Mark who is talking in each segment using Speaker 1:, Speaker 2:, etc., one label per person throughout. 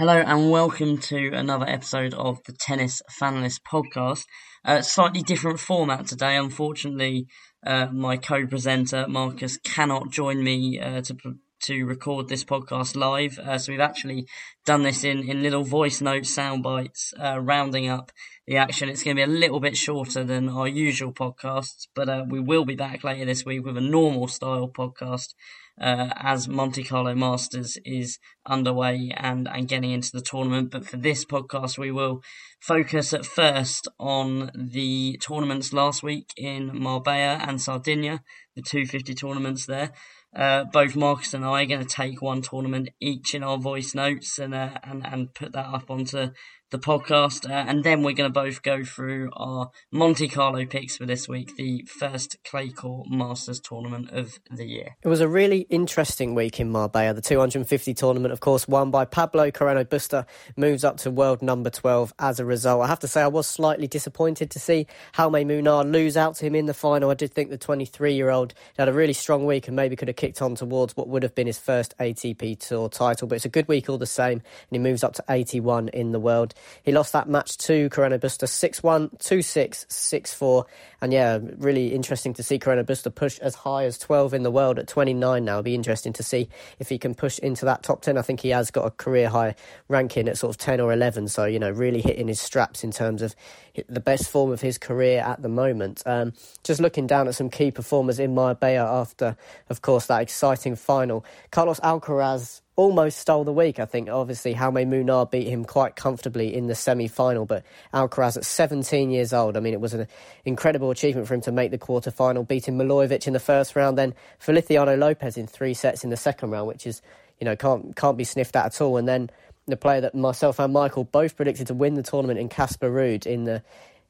Speaker 1: Hello and welcome to another episode of the Tennis Fanlist podcast. Uh, slightly different format today. Unfortunately, uh, my co-presenter Marcus cannot join me uh, to to record this podcast live. Uh, so we've actually done this in, in little voice note sound bites, uh, rounding up the action. It's going to be a little bit shorter than our usual podcasts, but uh, we will be back later this week with a normal style podcast uh, as Monte Carlo Masters is underway and, and getting into the tournament. But for this podcast, we will focus at first on the tournaments last week in Marbella and Sardinia, the 250 tournaments there. Uh, both Marcus and I are going to take one tournament each in our voice notes and uh, and and put that up onto the podcast, uh, and then we're going to both go through our Monte Carlo picks for this week, the first clay court Masters tournament of the year.
Speaker 2: It was a really interesting week in Marbella. The 250 tournament, of course, won by Pablo Carreno Busta, moves up to world number 12 as a result. I have to say, I was slightly disappointed to see Jaume Munar lose out to him in the final. I did think the 23 year old had a really strong week and maybe could have kicked on towards what would have been his first ATP Tour title, but it's a good week all the same, and he moves up to 81 in the world. He lost that match to Carreno Busta 6 1, 2 6, 6 4. And yeah, really interesting to see Carreno Busta push as high as 12 in the world at 29 now. It'll be interesting to see if he can push into that top 10. I think he has got a career high ranking at sort of 10 or 11. So, you know, really hitting his straps in terms of the best form of his career at the moment. Um, just looking down at some key performers in Marbella after, of course, that exciting final. Carlos Alcaraz almost stole the week. I think obviously Jaume Munar beat him quite comfortably in the semi-final, but Alcaraz at 17 years old, I mean, it was an incredible achievement for him to make the quarter-final, beating Milojevic in the first round, then Feliciano Lopez in three sets in the second round, which is, you know, can't can't be sniffed at at all. And then the player that myself and Michael both predicted to win the tournament in Casper Ruud in the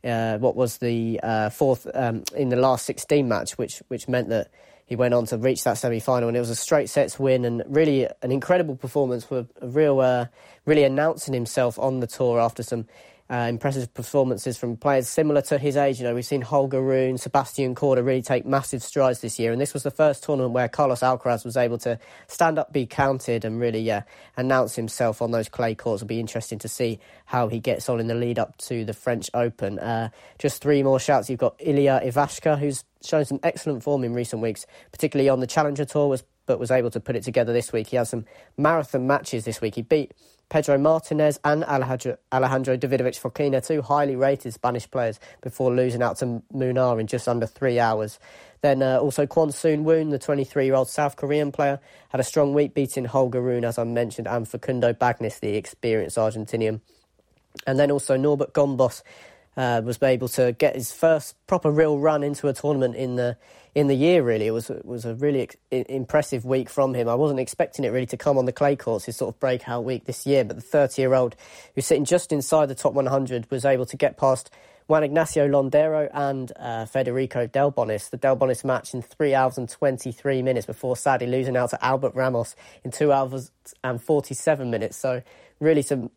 Speaker 2: uh, what was the uh, fourth um, in the last 16 match, which which meant that he went on to reach that semi final, and it was a straight sets win and really an incredible performance for a real, uh, really announcing himself on the tour after some uh, impressive performances from players similar to his age. You know, we've seen Holger Rune, Sebastian Korda really take massive strides this year, and this was the first tournament where Carlos Alcaraz was able to stand up, be counted, and really, yeah, announce himself on those clay courts. It'll be interesting to see how he gets on in the lead up to the French Open. Uh, just three more shouts. You've got Ilya Ivashka, who's shown some excellent form in recent weeks, particularly on the Challenger Tour, was but was able to put it together this week. He has some marathon matches this week. He beat Pedro Martinez and Alejandro, Alejandro Davidovich Fokina, two highly rated Spanish players, before losing out to Munar in just under three hours. Then uh, also Kwon Soon-woo, the 23 year old South Korean player, had a strong week beating Holger Rune, as I mentioned, and Facundo Bagnis, the experienced Argentinian. And then also Norbert Gombos uh, was able to get his first proper real run into a tournament in the in the year. Really, it was it was a really ex- impressive week from him. I wasn't expecting it really to come on the clay courts, his sort of breakout week this year. But the 30 year old who's sitting just inside the top 100 was able to get past Juan Ignacio Londero and uh, Federico Delbonis. The Delbonis match in three hours and 23 minutes before sadly losing out to Albert Ramos in two hours and 47 minutes. So really some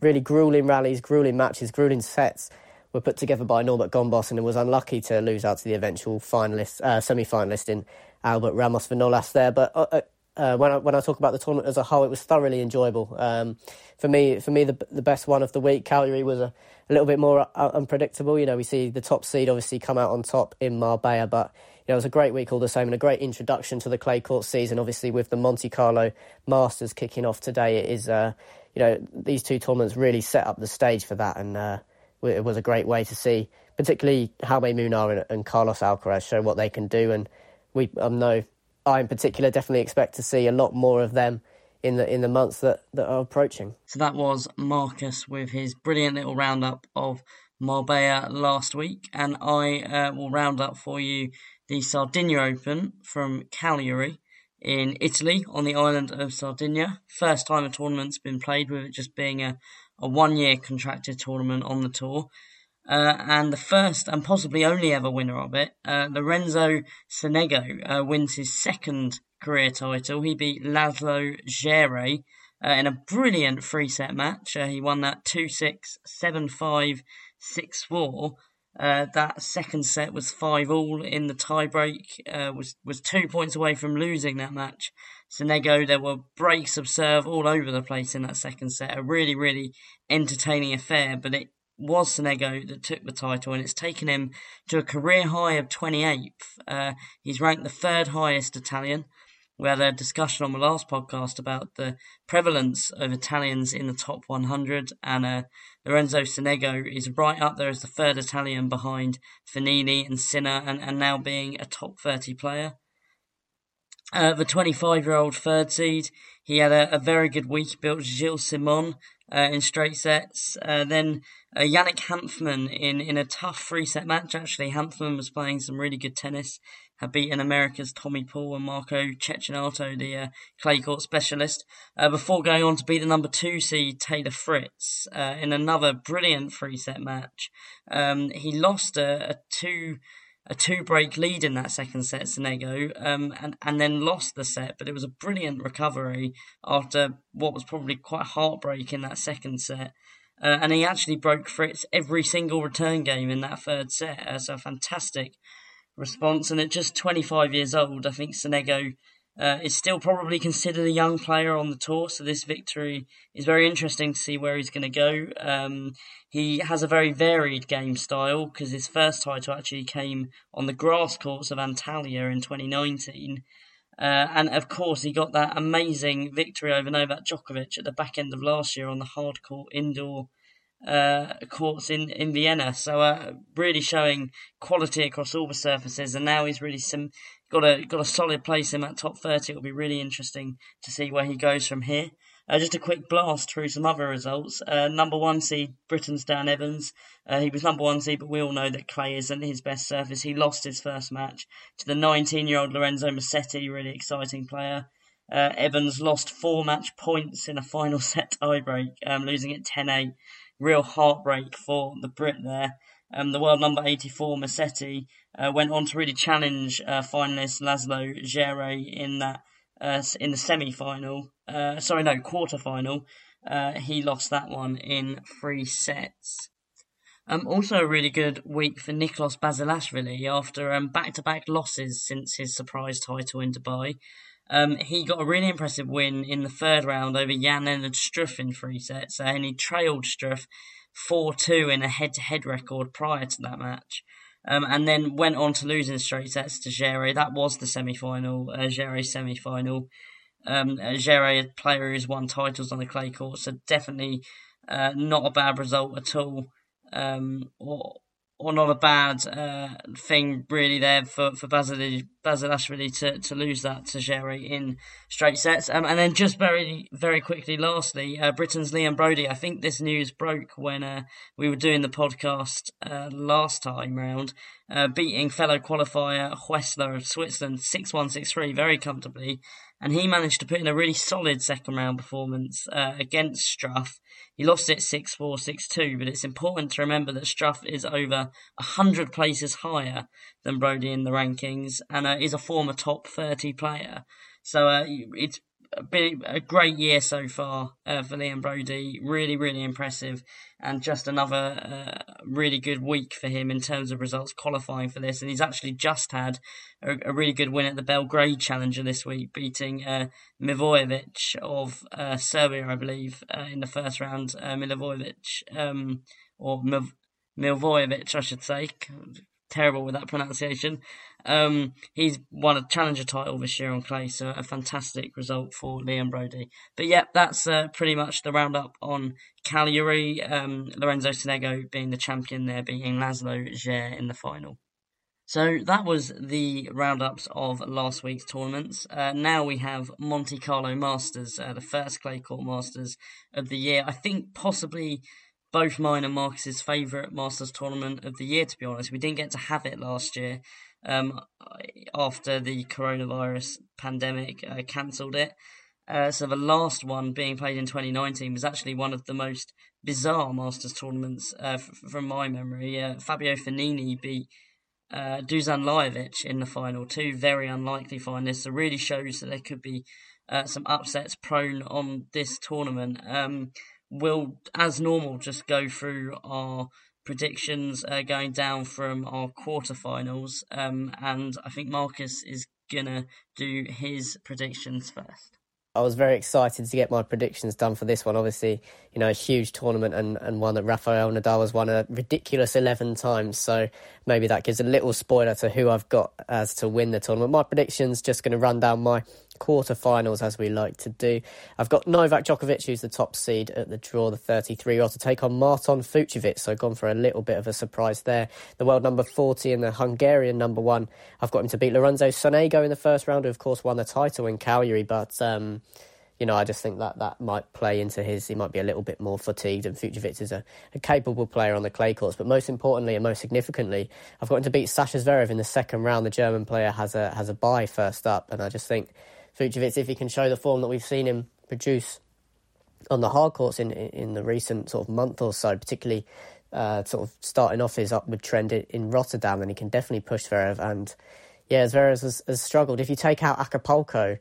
Speaker 2: really grueling rallies, grueling matches, grueling sets were put together by Norbert Gombos and it was unlucky to lose out to the eventual finalist, uh, semi-finalist in Albert Ramos Vinolas there. But uh, uh, uh, when I when I talk about the tournament as a whole, it was thoroughly enjoyable. Um, for me, for me, the the best one of the week, Cagliari was a, a little bit more uh, unpredictable. You know, we see the top seed obviously come out on top in Marbella, but you know, it was a great week all the same and a great introduction to the clay court season. Obviously, with the Monte Carlo Masters kicking off today, it is uh, you know these two tournaments really set up the stage for that and uh, it was a great way to see, particularly Jaume Munar and, and Carlos Alcaraz show what they can do. And we, um, know, I in particular definitely expect to see a lot more of them in the in the months that, that are approaching.
Speaker 1: So that was Marcus with his brilliant little roundup of Marbella last week, and I uh, will round up for you the Sardinia Open from Cagliari in Italy on the island of Sardinia. First time a tournament's been played with it just being a, a one year contracted tournament on the tour. Uh, and the first and possibly only ever winner of it, uh, Lorenzo Sonego, uh, wins his second career title. He beat Laslo Djere uh, in a brilliant three set match. Uh, he won that 2 6, 7 5, 6 4. Uh, that second set was five all in the tiebreak. Uh, was was two points away from losing that match Sonego. There were breaks of serve all over the place in that second set. A really, really entertaining affair, but it was Sonego that took the title, and it's taken him to a career high of 28th. Uh, he's ranked the third highest Italian. We had a discussion on the last podcast about the prevalence of Italians in the top 100, and uh, Lorenzo Sonego is right up there as the third Italian behind Fognini and Sinner, and, and now being a top 30 player. Uh, the 25 year old third seed, he had a, a very good week, built Gilles Simon uh, in straight sets. Uh, then uh, Yannick Hanfmann in, in a tough three set match, actually. Hanfmann was playing some really good tennis, had beaten America's Tommy Paul and Marco Cecchinato, the uh, clay court specialist, uh, before going on to beat the number two seed Taylor Fritz in another brilliant three set match. Um, he lost a, a two a two break lead in that second set, Sonego, um, and, and then lost the set. But it was a brilliant recovery after what was probably quite heartbreak in that second set. Uh, and he actually broke Fritz every single return game in that third set. Uh, so a fantastic response. And at just 25 years old, I think Sonego uh, is still probably considered a young player on the tour, so this victory is very interesting to see where he's going to go. Um, he has a very varied game style because his first title actually came on the grass courts of Antalya in 2019. Uh, and of course, he got that amazing victory over Novak Djokovic at the back end of last year on the hard court indoor uh, courts in, in Vienna. So uh, really showing quality across all the surfaces. And now he's really some got a got a solid place in that top 30. It'll be really interesting to see where he goes from here. Uh, just a quick blast through some other results. Uh, number one seed Britain's Dan Evans. Uh, he was number one seed, but we all know that clay isn't his best surface. He lost his first match to the 19-year-old Lorenzo Musetti, really exciting player. Uh, Evans lost four match points in a final set tiebreak, um, losing it 10-8. Real heartbreak for the Brit there. Um, the world number 84, Musetti uh, went on to really challenge uh, finalist Laslo Djere in that uh, in the semi-final. Uh, sorry, no, quarter-final. Uh, he lost that one in three sets. Um, also a really good week for Nikoloz Basilashvili after um, back-to-back losses since his surprise title in Dubai. Um, he got a really impressive win in the third round over Jan-Lennard Struff in three sets, and he trailed Struff 4 2 in a head to head record prior to that match. Um, and then went on to lose in straight sets to Djere. That was the semi final, uh, semi final. Um, uh, Djere, a player who's won titles on the clay court, so definitely uh, not a bad result at all. Um, or or not a bad uh, thing really there for for Basil to, to lose that to Djere in straight sets. Um, and then just very very quickly, lastly, uh, Britain's Leon Broady. I think this news broke when uh, we were doing the podcast uh, last time round, uh, beating fellow qualifier Huesler of Switzerland six one six three very comfortably and he managed to put in a really solid second round performance uh, against Struff. He lost it 6 4 6 2, but it's important to remember that Struff is over 100 places higher than Broady in the rankings and uh, is a former top 30 player. So uh, it's been a great year so far uh, for Liam Broady. Really, really impressive, and just another uh, really good week for him in terms of results qualifying for this. And he's actually just had a, a really good win at the Belgrade Challenger this week, beating uh, Milivojevic of uh, Serbia, I believe, uh, in the first round. Uh, Milivojevic, um, or Mil- Milivojevic, I should say terrible with that pronunciation. Um, he's won a challenger title this year on clay, so a fantastic result for Leon Broady. But yeah, that's uh, pretty much the roundup on Cagliari. Um, Lorenzo Sonego being the champion there, beating Laslo Djere in the final. So that was the roundups of last week's tournaments. Uh, now we have Monte Carlo Masters, uh, the first clay court Masters of the year. I think possibly both mine and Marcus's favourite Masters tournament of the year, to be honest. We didn't get to have it last year um, after the coronavirus pandemic uh, cancelled it. Uh, so the last one being played in 2019 was actually one of the most bizarre Masters tournaments uh, f- from my memory. Uh, Fabio Fognini beat uh, Dusan Lajovic in the final. Two very unlikely finalists. It really shows that there could be uh, some upsets prone on this tournament. Um, we'll, as normal, just go through our predictions uh, going down from our quarterfinals. Um, and I think Marcus is gonna do his predictions first.
Speaker 2: I was very excited to get my predictions done for this one. Obviously, you know, a huge tournament and, and one that Rafael Nadal has won a ridiculous 11 times. So maybe that gives a little spoiler to who I've got as to win the tournament. My predictions, just going to run down my quarterfinals as we like to do. I've got Novak Djokovic, who's the top seed at the draw, the 33 year old, to take on Marton Fucsovics. So gone for a little bit of a surprise there. The world number 40 and the Hungarian number one. I've got him to beat Lorenzo Sonego in the first round, who of course won the title in Cagliari, but. Um, you know, I just think that that might play into his. He might be a little bit more fatigued, and Fucsovics is a, a, capable player on the clay courts. But most importantly and most significantly, I've got him to beat Sasha Zverev in the second round. The German player has a has a bye first up, and I just think Fucsovics, if he can show the form that we've seen him produce on the hard courts in in the recent sort of month or so, particularly uh, sort of starting off his upward trend in Rotterdam, then he can definitely push Zverev. And yeah, Zverev has, has struggled. If you take out Acapulco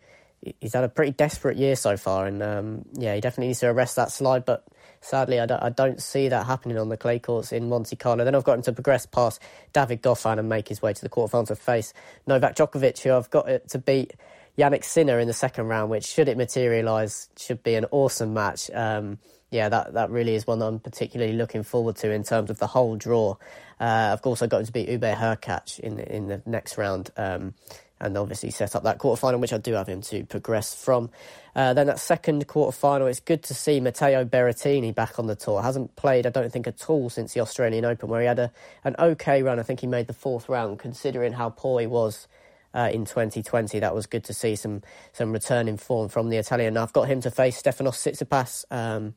Speaker 2: he's had a pretty desperate year so far, and um, yeah, he definitely needs to arrest that slide. But sadly, I don't, I don't, see that happening on the clay courts in Monte Carlo. Then I've got him to progress past David Goffin and make his way to the quarterfinals to face Novak Djokovic, who I've got to beat Jannik Sinner in the second round, which should it materialise, should be an awesome match. Um, yeah, that, that really is one that I'm particularly looking forward to in terms of the whole draw. Uh, I've got him to beat Hubert Hurkacz in the, in the next round. Um, and obviously set up that quarterfinal, which I do have him to progress from. Uh, then that second quarterfinal, it's good to see Matteo Berrettini back on the tour. Hasn't played, I don't think, at all since the Australian Open, where he had a, an okay run. I think he made the fourth round, considering how poor he was. Uh, in 2020, that was good to see some some return in form from the Italian. Now I've got him to face Stefanos Tsitsipas, um,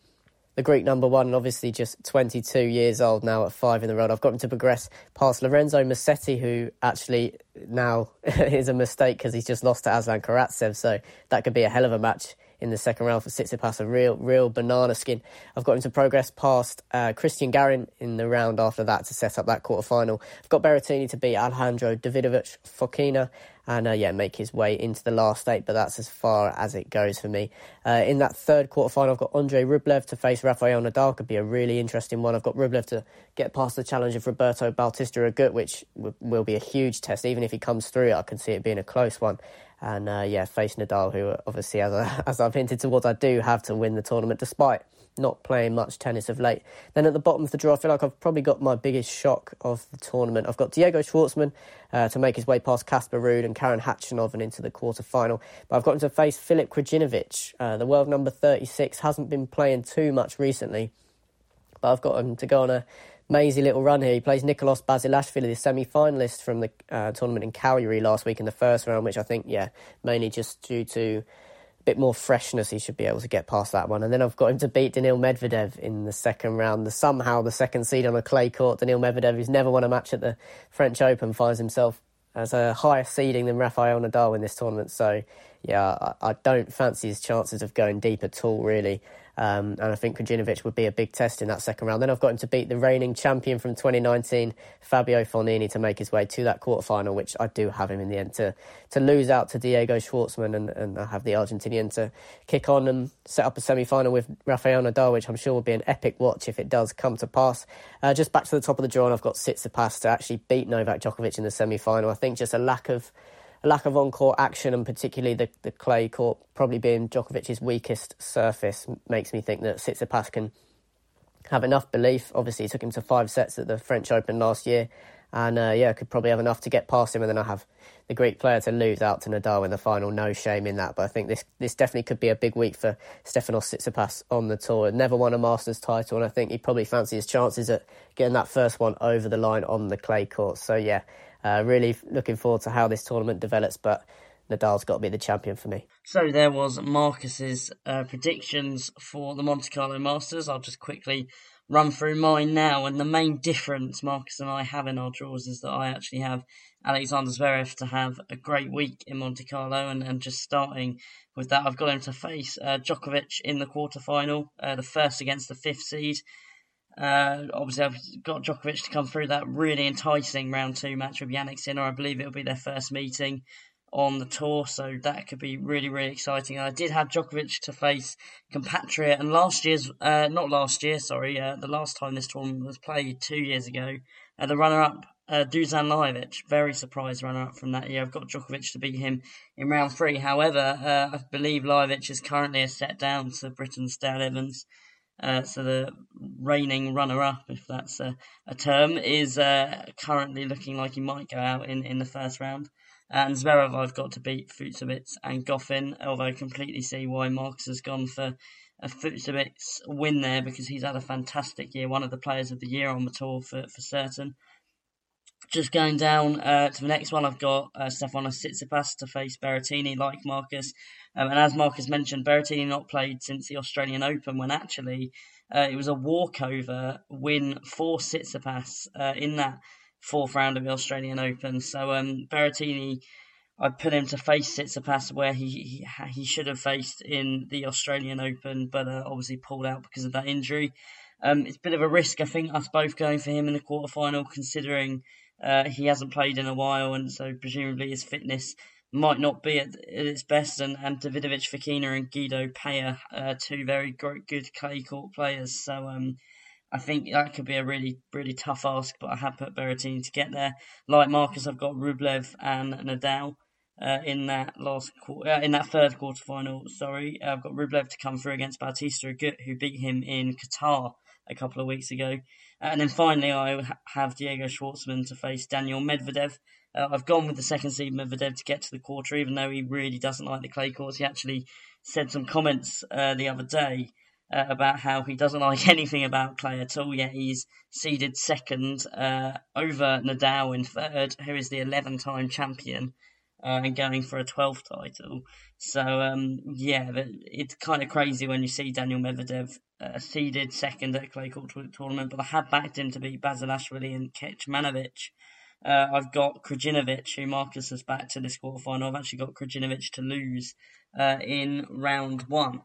Speaker 2: the Greek number one, and obviously just 22 years old now at five in the road. I've got him to progress past Lorenzo Musetti, who actually now is a mistake because he's just lost to Aslan Karatsev. So that could be a hell of a match in the second round for Tsitsipas, a real, real banana skin. I've got him to progress past uh, Cristian Garin in the round after that to set up that quarter final. I've got Berrettini to beat Alejandro Davidovich Fokina and uh, yeah, make his way into the last eight. But that's as far as it goes for me. Uh, in that third quarter final, I've got Andre Rublev to face Rafael Nadal. Could be a really interesting one. I've got Rublev to get past the challenge of Roberto Bautista Agut, which w- will be a huge test. Even if he comes through, I can see it being a close one. And uh, yeah, face Nadal, who obviously, as, I, as I've hinted towards, I do have to win the tournament despite not playing much tennis of late. Then at the bottom of the draw, I feel like I've probably got my biggest shock of the tournament. I've got Diego Schwartzman uh, to make his way past Casper Ruud and Karen Khachanov and into the quarterfinal. But I've got him to face Filip Krajinovic, uh, the world number 36, hasn't been playing too much recently. But I've got him to go on a mazy little run here. He plays Nicolas Basilashvili, the semi-finalist from the uh, tournament in Cagliari last week in the first round, which I think, yeah, mainly just due to a bit more freshness, he should be able to get past that one. And then I've got him to beat Daniil Medvedev in the second round. The, somehow the second seed on a clay court, Daniil Medvedev, who's never won a match at the French Open, finds himself as a higher seeding than Rafael Nadal in this tournament. So, yeah, I, I don't fancy his chances of going deep at all, really. Um, and I think Krajinovic would be a big test in that second round. Then I've got him to beat the reigning champion from 2019, Fabio Fognini, to make his way to that quarterfinal, which I do have him in the end to to lose out to Diego Schwartzman, and, and I have the Argentinian to kick on and set up a semi final with Rafael Nadal, which I'm sure will be an epic watch if it does come to pass. Uh, just back to the top of the draw, and I've got Tsitsipas to actually beat Novak Djokovic in the semi final. I think just a lack of a lack of on-court action and particularly the, the clay court probably being Djokovic's weakest surface makes me think that Tsitsipas can have enough belief. Obviously, took him to five sets at the French Open last year, and uh, yeah, could probably have enough to get past him. And then I have the Greek player to lose out to Nadal in the final. No shame in that. But I think this this definitely could be a big week for Stefanos Tsitsipas on the tour. Never won a Masters title, and I think he probably fancies his chances at getting that first one over the line on the clay court. So yeah, uh, really looking forward to how this tournament develops, but Nadal's got to be the champion for me.
Speaker 1: So there was Marcus's uh, predictions for the Monte Carlo Masters. I'll just quickly run through mine now. And the main difference Marcus and I have in our draws is that I actually have Alexander Zverev to have a great week in Monte Carlo. And, and just starting with that, I've got him to face uh, Djokovic in the quarterfinal, uh, the first against the fifth seed. Uh, obviously, I've got Djokovic to come through that really enticing round two match with Jannik Sinner. I believe it'll be their first meeting on the tour, so that could be really, really exciting. I did have Djokovic to face compatriot, and last year's, uh, not last year, sorry, uh, the last time this tournament was played two years ago, uh, the runner up uh, Dusan Lajovic, very surprised runner up from that year. I've got Djokovic to beat him in round three. However, uh, I believe Lajovic is currently a set down to Britain's Dale Evans. Uh, so the reigning runner-up, if that's a, a term, is uh, currently looking like he might go out in, in the first round. And Zverev, I've got to beat Fucsovics and Goffin, although I completely see why Marcus has gone for a Fucsovics win there because he's had a fantastic year, one of the players of the year on the tour for, for certain. Just going down uh, to the next one, I've got uh, Stefanos to face Berrettini, like Marcus. Um, and as Marcus mentioned, Berrettini not played since the Australian Open, when actually uh, it was a walkover win for Tsitsipas uh, in that fourth round of the Australian Open. So um, Berrettini, I put him to face Tsitsipas where he, he, he should have faced in the Australian Open, but uh, obviously pulled out because of that injury. Um, it's a bit of a risk, I think, us both going for him in the quarterfinal, considering uh, he hasn't played in a while, and so presumably his fitness might not be at, at its best. And, and Davidovich Fokina and Guido Pella, uh, two very great, good clay court players. So um, I think that could be a really, really tough ask, but I have put Berrettini to get there. Like Marcus, I've got Rublev and Nadal. Uh, in that last quarter, uh, in that third quarter final, sorry, I've got Rublev to come through against Bautista Agut, who beat him in Qatar a couple of weeks ago. And then finally, I have Diego Schwartzman to face Daniil Medvedev. Uh, I've gone with the second seed Medvedev to get to the quarter, even though he really doesn't like the clay courts. He actually said some comments uh, the other day uh, about how he doesn't like anything about clay at all. Yet he's seeded second uh, over Nadal in third, who is the 11-time champion uh, and going for a 12th title. So um, yeah, it's kind of crazy when you see Daniil Medvedev uh, seeded second at Clay Court tournament, but I had backed him to beat Basilashvili and Kecmanovic. Uh, I've got Krajinovic, who Marcus has backed to this quarterfinal. I've actually got Krajinovic to lose uh, in round one.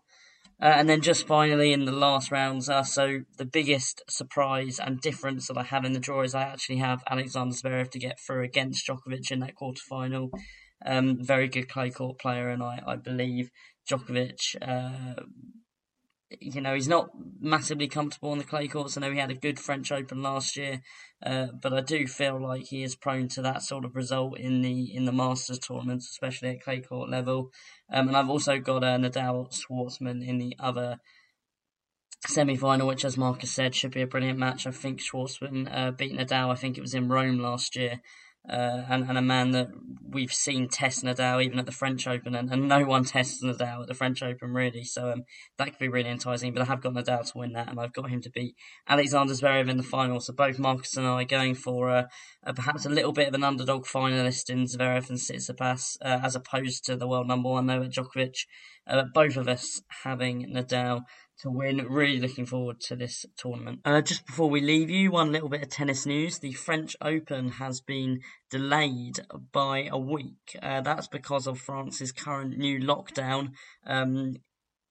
Speaker 1: Uh, and then just finally in the last rounds, uh, so the biggest surprise and difference that I have in the draw is I actually have Alexander Zverev to get through against Djokovic in that quarterfinal. Um, very good clay court player, and I, I believe Djokovic uh, you know, he's not massively comfortable on the clay courts. I know he had a good French Open last year, uh, but I do feel like he is prone to that sort of result in the in the Masters tournaments, especially at clay court level. Um, and I've also got uh, Nadal Schwartzman in the other semi-final, which, as Marcus said, should be a brilliant match. I think Schwartzman uh, beat Nadal. I think it was in Rome last year, uh, and, and a man that we've seen test Nadal even at the French Open, and, and no one tests Nadal at the French Open really. So um, that could be really enticing. But I have got Nadal to win that, and I've got him to beat Alexander Zverev in the final. So both Marcus and I are going for uh, perhaps a little bit of an underdog finalist in Zverev and Tsitsipas, uh, as opposed to the world number one Novak Djokovic. Uh, both of us having Nadal to win. Really looking forward to this tournament. Uh, just before we leave you, one little bit of tennis news. The French Open has been delayed by a week. Uh, that's because of France's current new lockdown um,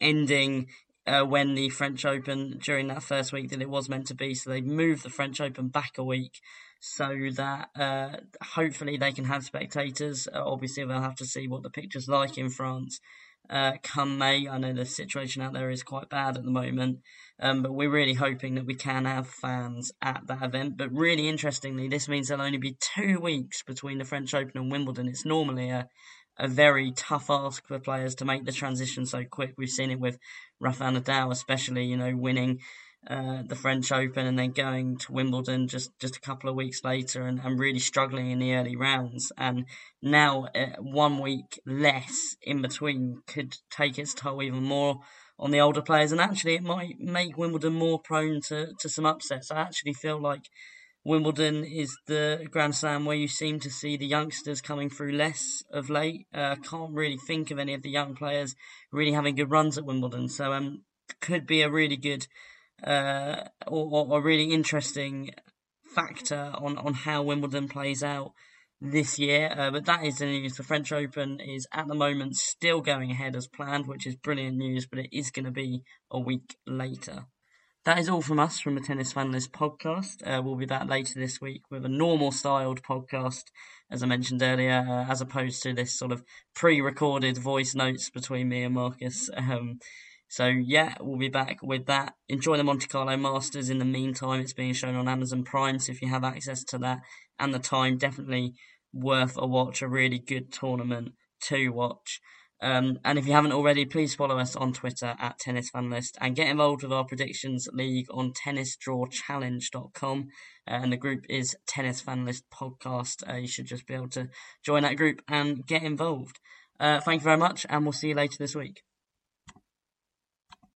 Speaker 1: ending uh, when the French Open during that first week that it was meant to be. So they've moved the French Open back a week so that uh, hopefully they can have spectators. Uh, obviously, they'll have to see what the picture's like in France uh, come May. I know the situation out there is quite bad at the moment, um, but we're really hoping that we can have fans at that event. But really interestingly, this means there'll only be two weeks between the French Open and Wimbledon. It's normally a a very tough ask for players to make the transition so quick. We've seen it with Rafael Nadal, especially, you know, winning uh, the French Open and then going to Wimbledon just, just a couple of weeks later and, and really struggling in the early rounds. And now uh, one week less in between could take its toll even more on the older players. And actually, it might make Wimbledon more prone to, to some upsets. I actually feel like Wimbledon is the Grand Slam where you seem to see the youngsters coming through less of late. I uh, can't really think of any of the young players really having good runs at Wimbledon. So um, could be a really good uh, or, or, a really interesting factor on, on how Wimbledon plays out this year. Uh, but that is the news. The French Open is at the moment still going ahead as planned, which is brilliant news, but it is going to be a week later. That is all from us from the Tennis Fanlist podcast. Uh, we'll be back later this week with a normal styled podcast, as I mentioned earlier, uh, as opposed to this sort of pre recorded voice notes between me and Marcus. Um, so yeah, we'll be back with that. Enjoy the Monte Carlo Masters. In the meantime, it's being shown on Amazon Prime, so if you have access to that, and the time. Definitely worth a watch, a really good tournament to watch. Um, and if you haven't already, please follow us on Twitter at Tennis Fanlist and get involved with our predictions league on tennisdrawchallenge.com. Uh, and the group is Tennis Fanlist Podcast. Uh, you should just be able to join that group and get involved. Uh, thank you very much, and we'll see you later this week.